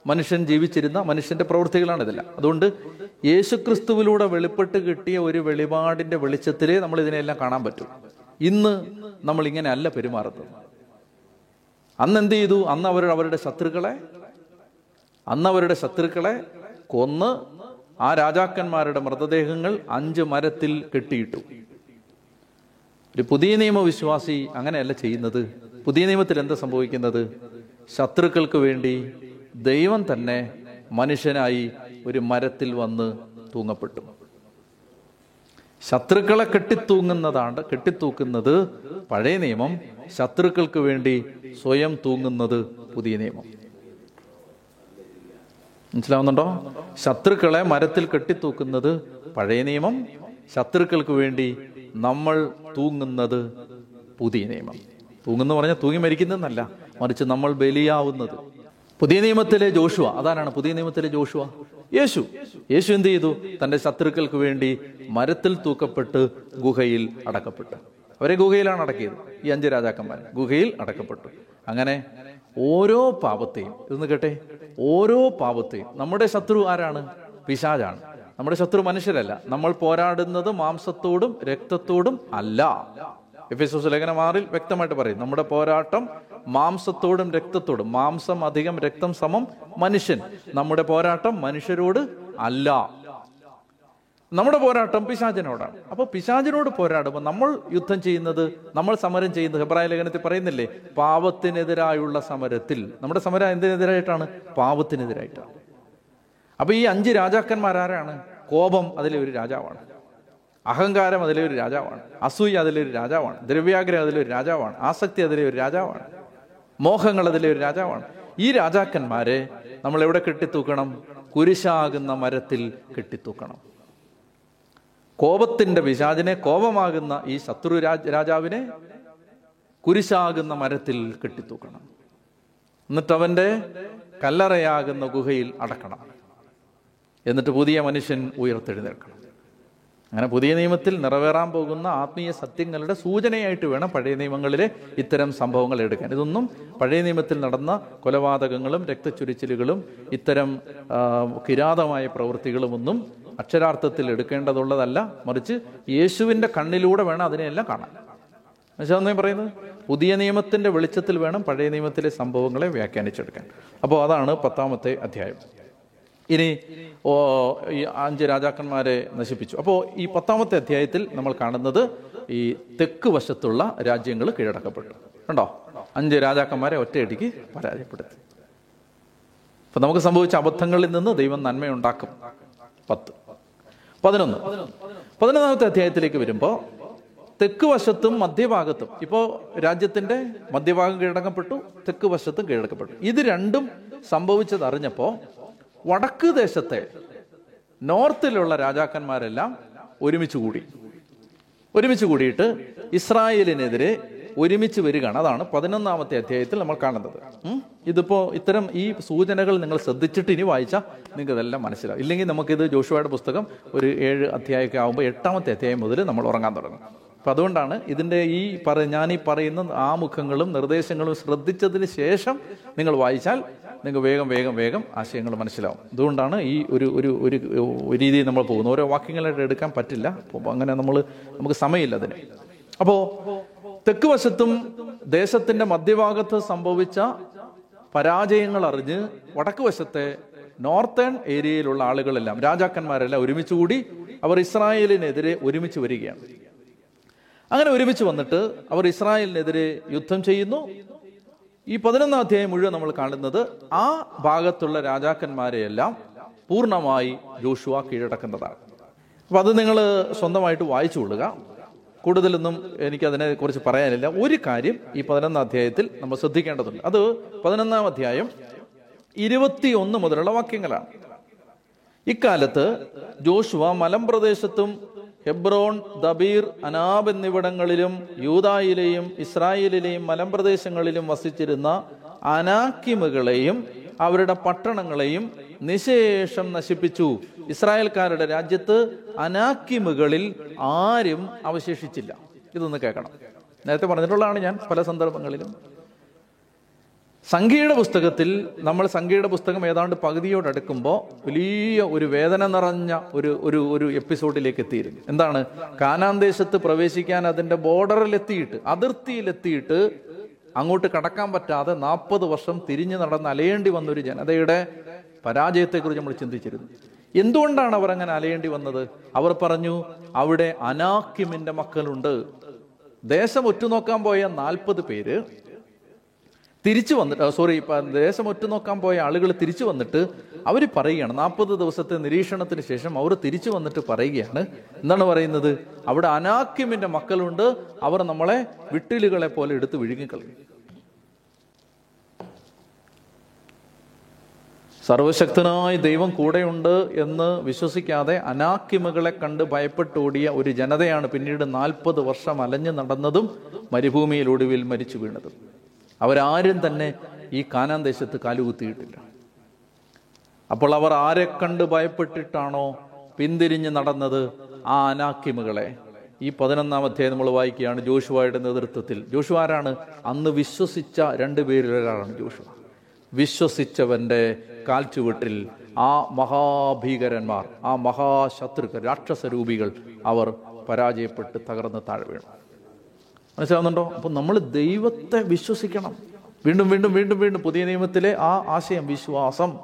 മനുഷ്യൻ ജീവിച്ചിരുന്ന മനുഷ്യന്റെ പ്രവൃത്തികളാണ് ഇതെല്ലാം. അതുകൊണ്ട് യേശുക്രിസ്തുവിലൂടെ വെളിപ്പെട്ട് കിട്ടിയ ഒരു വെളിപാടിന്റെ വെളിച്ചത്തിലേ നമ്മൾ ഇതിനെല്ലാം കാണാൻ പറ്റും. ഇന്ന് നമ്മൾ ഇങ്ങനെ അല്ല പെരുമാറുന്നത്. അന്ന് എന്ത് ചെയ്തു? അന്ന് അവർ അവരുടെ ശത്രുക്കളെ അന്ന് അവരുടെ ശത്രുക്കളെ കൊന്ന് ആ രാജാക്കന്മാരുടെ മൃതദേഹങ്ങൾ അഞ്ച് മരത്തിൽ കെട്ടിയിട്ടു. ഒരു പുതിയ നിയമവിശ്വാസി അങ്ങനെയല്ല ചെയ്യുന്നത്. പുതിയ നിയമത്തിൽ എന്താ സംഭവിക്കുന്നത്? ശത്രുക്കൾക്ക് വേണ്ടി ദൈവം തന്നെ മനുഷ്യനായി ഒരു മരത്തിൽ വന്ന് തൂങ്ങപ്പെട്ടു. ശത്രുക്കളെ കെട്ടിത്തൂങ്ങുന്നതാണ് കെട്ടിത്തൂക്കുന്നത് പഴയ നിയമം. ശത്രുക്കൾക്ക് വേണ്ടി സ്വയം തൂങ്ങുന്നത് പുതിയ നിയമം. മനസ്സിലാവുന്നുണ്ടോ? ശത്രുക്കളെ മരത്തിൽ കെട്ടിത്തൂക്കുന്നത് പഴയ നിയമം ശത്രുക്കൾക്ക് വേണ്ടി നമ്മൾ തൂങ്ങുന്നത് പുതിയ നിയമം. തൂങ്ങുന്ന പറഞ്ഞാൽ തൂങ്ങി മരിക്കുന്നതെന്നല്ല മറിച്ച് നമ്മൾ ബലിയാവുന്നത്. പുതിയ നിയമത്തിലെ ജോഷുവ അതാരാണ് പുതിയ നിയമത്തിലെ ജോഷുവ? യേശു. യേശു എന്ത് ചെയ്തു? തന്റെ ശത്രുക്കൾക്ക് വേണ്ടി മരത്തിൽ തൂക്കപ്പെട്ട് ഗുഹയിൽ അടക്കപ്പെട്ടു. അവരെ ഗുഹയിലാണ് അടക്കിയത്. ഈ അഞ്ച് രാജാക്കന്മാർ ഗുഹയിൽ അടക്കപ്പെട്ടു. അങ്ങനെ ഓരോ പാപത്തെയും ഇതൊന്ന് കേട്ടെ? ഓരോ പാപത്തെയും. നമ്മുടെ ശത്രു ആരാണ്? പിശാജാണ് നമ്മുടെ ശത്രു മനുഷ്യരല്ല. നമ്മൾ പോരാടുന്നത് മാംസത്തോടും രക്തത്തോടും അല്ല. എഫ് എസ് ലേഖനം ആറിൽ വ്യക്തമായിട്ട് പറയും നമ്മുടെ പോരാട്ടം മാംസത്തോടും രക്തത്തോടും. മാംസം അധികം രക്തം സമം മനുഷ്യൻ. നമ്മുടെ പോരാട്ടം മനുഷ്യരോട് അല്ല. നമ്മുടെ പോരാട്ടം പിശാചിനോടാണ്. അപ്പൊ പിശാചിനോട് പോരാടുമ്പോൾ നമ്മൾ യുദ്ധം ചെയ്യുന്നത് നമ്മൾ സമരം ചെയ്യുന്നത് ഹെബ്രായ ലേഖനത്തിൽ പറയുന്നില്ലേ പാവത്തിനെതിരായുള്ള സമരത്തിൽ. നമ്മുടെ സമരം എന്തിനെതിരായിട്ടാണ്? പാവത്തിനെതിരായിട്ടാണ് അപ്പൊ ഈ അഞ്ച് രാജാക്കന്മാരാരാണ്? കോപം അതിലെ ഒരു രാജാവാണ്. അഹങ്കാരം അതിലെ ഒരു രാജാവാണ്. അസൂയ അതിലെ ഒരു രാജാവാണ്. ദ്രവ്യാഗ്രഹം അതിലെ ഒരു രാജാവാണ്. ആസക്തി അതിലെ ഒരു രാജാവാണ്. മോഹങ്ങൾ അതിലെ ഒരു രാജാവാണ്. ഈ രാജാക്കന്മാരെ നമ്മൾ എവിടെ കെട്ടിത്തൂക്കണം? കുരിശാകുന്ന മരത്തിൽ കെട്ടിത്തൂക്കണം. കോപത്തിന്റെ പിശാചിനെ കോപമാകുന്ന ഈ ശത്രു രാജ രാജാവിനെ കുരിശാകുന്ന മരത്തിൽ കെട്ടിത്തൂക്കണം. എന്നിട്ട് അവന്റെ കല്ലറയാകുന്ന ഗുഹയിൽ അടക്കണം. എന്നിട്ട് പുതിയ മനുഷ്യൻ ഉയർത്തെഴുന്നേൽക്കണം. അങ്ങനെ പുതിയ നിയമത്തിൽ നിറവേറാൻ പോകുന്ന ആത്മീയ സത്യങ്ങളുടെ സൂചനയായിട്ട് വേണം പഴയ നിയമങ്ങളിലെ ഇത്തരം സംഭവങ്ങൾ എടുക്കാൻ. ഇതൊന്നും പഴയ നിയമത്തിൽ നടന്ന കൊലപാതകങ്ങളും രക്തച്ചുരിച്ചിലുകളും ഇത്തരം കിരാതമായ പ്രവൃത്തികളും ഒന്നും അക്ഷരാർത്ഥത്തിൽ എടുക്കേണ്ടതുള്ളതല്ല മറിച്ച് യേശുവിന്റെ കണ്ണിലൂടെ വേണം അതിനെയെല്ലാം കാണാൻ. മനസ്സിലാവുന്ന പറയുന്നത്? പുതിയ നിയമത്തിന്റെ വെളിച്ചത്തിൽ വേണം പഴയ നിയമത്തിലെ സംഭവങ്ങളെ വ്യാഖ്യാനിച്ചെടുക്കാൻ. അപ്പോൾ അതാണ് പത്താമത്തെ അധ്യായം. ഇനി ഓ ഈ അഞ്ച് രാജാക്കന്മാരെ നശിപ്പിച്ചു. അപ്പോൾ ഈ പത്താമത്തെ അധ്യായത്തിൽ നമ്മൾ കാണുന്നത് ഈ തെക്ക് വശത്തുള്ള രാജ്യങ്ങൾ കീഴടക്കപ്പെട്ടു. കണ്ടോ? അഞ്ച് രാജാക്കന്മാരെ ഒറ്റയടിക്ക് പരാജയപ്പെടുത്തി. അപ്പൊ നമുക്ക് സംഭവിച്ച അബദ്ധങ്ങളിൽ നിന്ന് ദൈവം നന്മയുണ്ടാക്കും. പത്ത്. പതിനൊന്ന്. പതിനൊന്നാമത്തെ അധ്യായത്തിലേക്ക് വരുമ്പോൾ തെക്ക് വശത്തും മധ്യഭാഗത്തും ഇപ്പോൾ രാജ്യത്തിന്റെ മധ്യഭാഗം കീഴടക്കപ്പെട്ടു തെക്ക് വശത്തും കീഴടക്കപ്പെട്ടു. ഇത് രണ്ടും സംഭവിച്ചത് അറിഞ്ഞപ്പോൾ വടക്ക് ദേശത്തെ നോർത്തിലുള്ള രാജാക്കന്മാരെല്ലാം ഒരുമിച്ച് കൂടി. ഒരുമിച്ച് കൂടിയിട്ട് ഇസ്രായേലിനെതിരെ ഒരുമിച്ച് വരികയാണ്. അതാണ് പതിനൊന്നാമത്തെ അധ്യായത്തിൽ നമ്മൾ കാണുന്നത്. ഇതിപ്പോൾ ഇതിപ്പോ ഇത്തരം ഈ സൂചനകൾ നിങ്ങൾ ശ്രദ്ധിച്ചിട്ട് ഇനി വായിച്ചാൽ നിങ്ങൾക്ക് ഇതെല്ലാം മനസ്സിലാവും. ഇല്ലെങ്കിൽ നമുക്കിത് ജോഷുവയുടെ പുസ്തകം ഒരു ഏഴ് അധ്യായമൊക്കെ ആകുമ്പോൾ എട്ടാമത്തെ അധ്യായം മുതൽ നമ്മൾ ഉറങ്ങാൻ തുടങ്ങും. അപ്പം അതുകൊണ്ടാണ് ഇതിന്റെ ഈ പറ ഞാൻ ഈ പറയുന്ന ആമുഖങ്ങളും നിർദ്ദേശങ്ങളും ശ്രദ്ധിച്ചതിന് ശേഷം നിങ്ങൾ വായിച്ചാൽ നിങ്ങൾക്ക് വേഗം വേഗം വേഗം ആശയങ്ങൾ മനസ്സിലാവും. അതുകൊണ്ടാണ് ഈ ഒരു ഒരു ഒരു രീതിയിൽ നമ്മൾ പോകുന്നത്. ഓരോ വാക്യങ്ങളായിട്ട് എടുക്കാൻ പറ്റില്ല. അപ്പോൾ അങ്ങനെ നമ്മൾ നമുക്ക് സമയമില്ല അതിന്. അപ്പോൾ തെക്ക് വശത്തും ദേശത്തിന്റെ മധ്യഭാഗത്ത് സംഭവിച്ച പരാജയങ്ങൾ അറിഞ്ഞ് വടക്ക് വശത്തെ നോർത്തേൺ ഏരിയയിലുള്ള ആളുകളെല്ലാം രാജാക്കന്മാരെല്ലാം ഒരുമിച്ച് കൂടി അവർ ഇസ്രായേലിനെതിരെ ഒരുമിച്ച് വരികയാണ്. അങ്ങനെ ഒരുമിച്ച് വന്നിട്ട് അവർ ഇസ്രായേലിനെതിരെ യുദ്ധം ചെയ്യുന്നു. ഈ പതിനൊന്നാം അധ്യായം മുഴുവൻ നമ്മൾ കാണുന്നത് ആ ഭാഗത്തുള്ള രാജാക്കന്മാരെയെല്ലാം പൂർണമായി ജോഷുവ കീഴടക്കുന്നതാണ്. അപ്പൊ അത് നിങ്ങൾ സ്വന്തമായിട്ട് വായിച്ചു കൊള്ളുക. കൂടുതലൊന്നും എനിക്ക് കുറിച്ച് പറയാനില്ല. ഒരു കാര്യം ഈ പതിനൊന്നാം അധ്യായത്തിൽ നമ്മൾ ശ്രദ്ധിക്കേണ്ടതുണ്ട്. അത് പതിനൊന്നാം അധ്യായം ഇരുപത്തിയൊന്ന് മുതലുള്ള വാക്യങ്ങളാണ്. ഇക്കാലത്ത് ജോഷുവ മലമ്പ്രദേശത്തും ഹെബ്രോൺ ദബീർ അനാബ് എന്നിവിടങ്ങളിലും യൂതായിലെയും ഇസ്രായേലിലെയും മലമ്പ്രദേശങ്ങളിലും വസിച്ചിരുന്ന അനാക്കിമുകളെയും അവരുടെ പട്ടണങ്ങളെയും നിശേഷം നശിപ്പിച്ചു. ഇസ്രായേൽക്കാരുടെ രാജ്യത്ത് അനാക്കിമുകളിൽ ആരും അവശേഷിച്ചില്ല. ഇതൊന്ന് കേൾക്കണം. നേരത്തെ പറഞ്ഞിട്ടുള്ളതാണ് ഞാൻ പല സന്ദർഭങ്ങളിലും. സംഖ്യയുടെ പുസ്തകത്തിൽ നമ്മൾ സംഖ്യയുടെ പുസ്തകം ഏതാണ്ട് പകുതിയോട് അടുക്കുമ്പോൾ വലിയ ഒരു വേദന നിറഞ്ഞ ഒരു ഒരു ഒരു എപ്പിസോഡിലേക്ക് എത്തിയിരുന്നു. എന്താണ്? കാനാൻ ദേശത്ത് പ്രവേശിക്കാൻ അതിന്റെ ബോർഡറിലെത്തിയിട്ട് അതിർത്തിയിലെത്തിയിട്ട് അങ്ങോട്ട് കടക്കാൻ പറ്റാതെ നാൽപ്പത് വർഷം തിരിഞ്ഞു നടന്ന് അലയേണ്ടി വന്നൊരു ജനതയുടെ പരാജയത്തെക്കുറിച്ച് നമ്മൾ ചിന്തിച്ചിരുന്നു. എന്തുകൊണ്ടാണ് അവർ അങ്ങനെ അലയേണ്ടി വന്നത്? അവർ പറഞ്ഞു അവിടെ അനാക്കിമിന്റെ മക്കളുണ്ട്. ദേശം ഒറ്റുനോക്കാൻ പോയ നാൽപ്പത് പേര് തിരിച്ചു വന്നിട്ട് സോറി ദേശം ഒറ്റുനോക്കാൻ പോയ ആളുകൾ തിരിച്ചു വന്നിട്ട് അവർ പറയുകയാണ്. നാൽപ്പത് ദിവസത്തെ നിരീക്ഷണത്തിന് ശേഷം അവർ തിരിച്ചു വന്നിട്ട് പറയുകയാണ്. എന്താണ് പറയുന്നത്? അവിടെ അനാക്യമിന്റെ മക്കളുണ്ട്. അവർ നമ്മളെ വിട്ടിലുകളെ പോലെ എടുത്ത് വിഴുങ്ങിക്കളയും. സർവശക്തനായ ദൈവം കൂടെയുണ്ട് എന്ന് വിശ്വസിക്കാതെ അനാക്കിമകളെ കണ്ട് ഭയപ്പെട്ടോടിയ ഒരു ജനതയാണ് പിന്നീട് നാൽപ്പത് വർഷം അലഞ്ഞു നടന്നതും മരുഭൂമിയിൽ ഒടുവിൽ മരിച്ചു വീണതും. അവരാരും തന്നെ ഈ കാനാൻ ദേശത്ത് കാലുകുത്തിയിട്ടില്ല. അപ്പോൾ അവർ ആരെ കണ്ട് ഭയപ്പെട്ടിട്ടാണോ പിന്തിരിഞ്ഞ് നടന്നത്? ആ അനാക്കിമകളെ. ഈ പതിനൊന്നാം അധ്യായം നമ്മൾ വായിക്കുകയാണ് ജോഷുവായുടെ നേതൃത്വത്തിൽ. ജോഷു ആരാണ്? അന്ന് വിശ്വസിച്ച രണ്ട് പേരിൽ ഒരാളാണ് ജോഷുവ. വിശ്വസിച്ചവന്റെ കാൽച്ചുവട്ടിൽ ആ മഹാഭീകരന്മാർ ആ മഹാശത്രുക്കൾ രാക്ഷസരൂപികൾ അവർ പരാജയപ്പെട്ട് തകർന്ന് താഴെ വീണു. മനസ്സിലാവുന്നുണ്ടോ? അപ്പം നമ്മൾ ദൈവത്തെ വിശ്വസിക്കണം. വീണ്ടും വീണ്ടും വീണ്ടും വീണ്ടും പുതിയ നിയമത്തിലെ ആ ആശയം വിശ്വാസം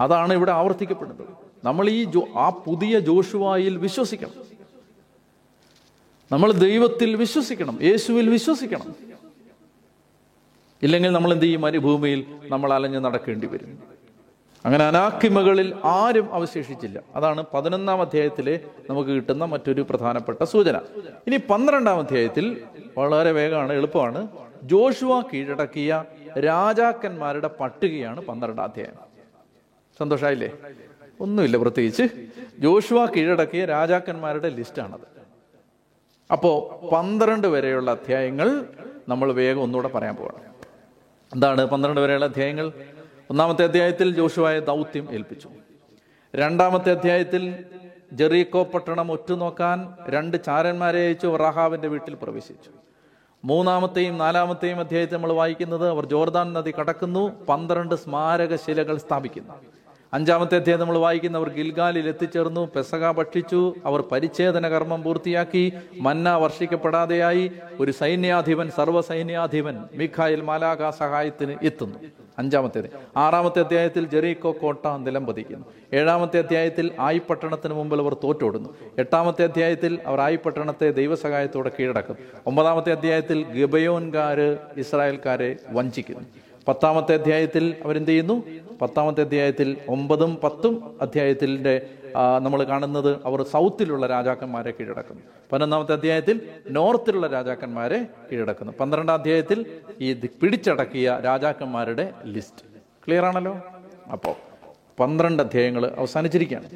അതാണ് ഇവിടെ ആവർത്തിക്കപ്പെടുന്നത്. നമ്മൾ ഈ ആ പുതിയ ജോഷുവായിൽ വിശ്വസിക്കണം. നമ്മൾ ദൈവത്തിൽ വിശ്വസിക്കണം യേശുവിൽ വിശ്വസിക്കണം. ഇല്ലെങ്കിൽ നമ്മൾ എന്ത് ചെയ്യും? മരുഭൂമിയിൽ നമ്മൾ അലഞ്ഞു നടക്കേണ്ടി വരും. അങ്ങനെ അനാക്കിമകളിൽ ആരും അവശേഷിച്ചില്ല. അതാണ് പതിനൊന്നാം അധ്യായത്തിലെ നമുക്ക് കിട്ടുന്ന മറ്റൊരു പ്രധാനപ്പെട്ട സൂചന. ഇനി പന്ത്രണ്ടാം അധ്യായത്തിൽ വളരെ വേഗമാണ് എളുപ്പമാണ്. ജോഷുവ കീഴടക്കിയ രാജാക്കന്മാരുടെ പട്ടികയാണ് പന്ത്രണ്ടാം അധ്യായം. സന്തോഷമായില്ലേ ഒന്നുമില്ല പ്രത്യേകിച്ച്. ജോഷുവ കീഴടക്കിയ രാജാക്കന്മാരുടെ ലിസ്റ്റാണത്. അപ്പോ പന്ത്രണ്ട് വരെയുള്ള അധ്യായങ്ങൾ നമ്മൾ വേഗം ഒന്നുകൂടെ പറയാൻ പോവാണ്. എന്താണ് പന്ത്രണ്ട് വരെയുള്ള അധ്യായങ്ങൾ? ഒന്നാമത്തെ അധ്യായത്തിൽ ജോഷുവായ ദൗത്യം ഏൽപ്പിച്ചു. രണ്ടാമത്തെ അധ്യായത്തിൽ ജെറീക്കോ പട്ടണം ഒറ്റുനോക്കാൻ രണ്ട് ചാരന്മാരെ അയച്ചു റഹാവിന്റെ വീട്ടിൽ പ്രവേശിച്ചു. മൂന്നാമത്തെയും നാലാമത്തെയും അധ്യായത്തിൽ നമ്മൾ വായിക്കുന്നത് അവർ ജോർദാൻ നദി കടക്കുന്നു പന്ത്രണ്ട് സ്മാരക ശിലകൾ സ്ഥാപിക്കുന്നു. അഞ്ചാമത്തെ അധ്യായം നമ്മൾ വായിക്കുന്നവർ ഗിൽഗാലിൽ എത്തിച്ചേർന്നു പെസക ഭക്ഷിച്ചു അവർ പരിച്ഛേദന കർമ്മം പൂർത്തിയാക്കി മന്ന വർഷിക്കപ്പെടാതെയായി ഒരു സൈന്യാധിപൻ സർവസൈന്യാധിപൻ മിഖായിൽ മാലാക സഹായത്തിന് എത്തുന്നു. അഞ്ചാമത്തേത് ആറാമത്തെ അധ്യായത്തിൽ ജെറീക്കോ കോട്ട നിലം പതിക്കുന്നു ഏഴാമത്തെ അധ്യായത്തിൽ ആയി പട്ടണത്തിന് മുമ്പിൽ അവർ തോറ്റോടുന്നു. എട്ടാമത്തെ അധ്യായത്തിൽ അവർ ആയി പട്ടണത്തെ ദൈവസഹായത്തോടെ കീഴടക്കും. ഒമ്പതാമത്തെ അധ്യായത്തിൽ ഗബയോൻകാര് ഇസ്രായേൽക്കാരെ വഞ്ചിക്കുന്നു. പത്താമത്തെ അധ്യായത്തിൽ അവരെന്ത് ചെയ്യുന്നു പത്താമത്തെ അധ്യായത്തിൽ ഒമ്പതും പത്തും അധ്യായത്തിന്റെ നമ്മൾ കാണുന്നത് അവർ സൗത്തിലുള്ള രാജാക്കന്മാരെ കീഴടക്കുന്നു. പതിനൊന്നാമത്തെ അധ്യായത്തിൽ നോർത്തിലുള്ള രാജാക്കന്മാരെ കീഴടക്കുന്നു. പന്ത്രണ്ടാം അധ്യായത്തിൽ ഈ പിടിച്ചടക്കിയ രാജാക്കന്മാരുടെ ലിസ്റ്റ്. ക്ലിയർ ആണല്ലോ? അപ്പോൾ പന്ത്രണ്ട് അധ്യായങ്ങൾ അവസാനിച്ചിരിക്കുകയാണ്.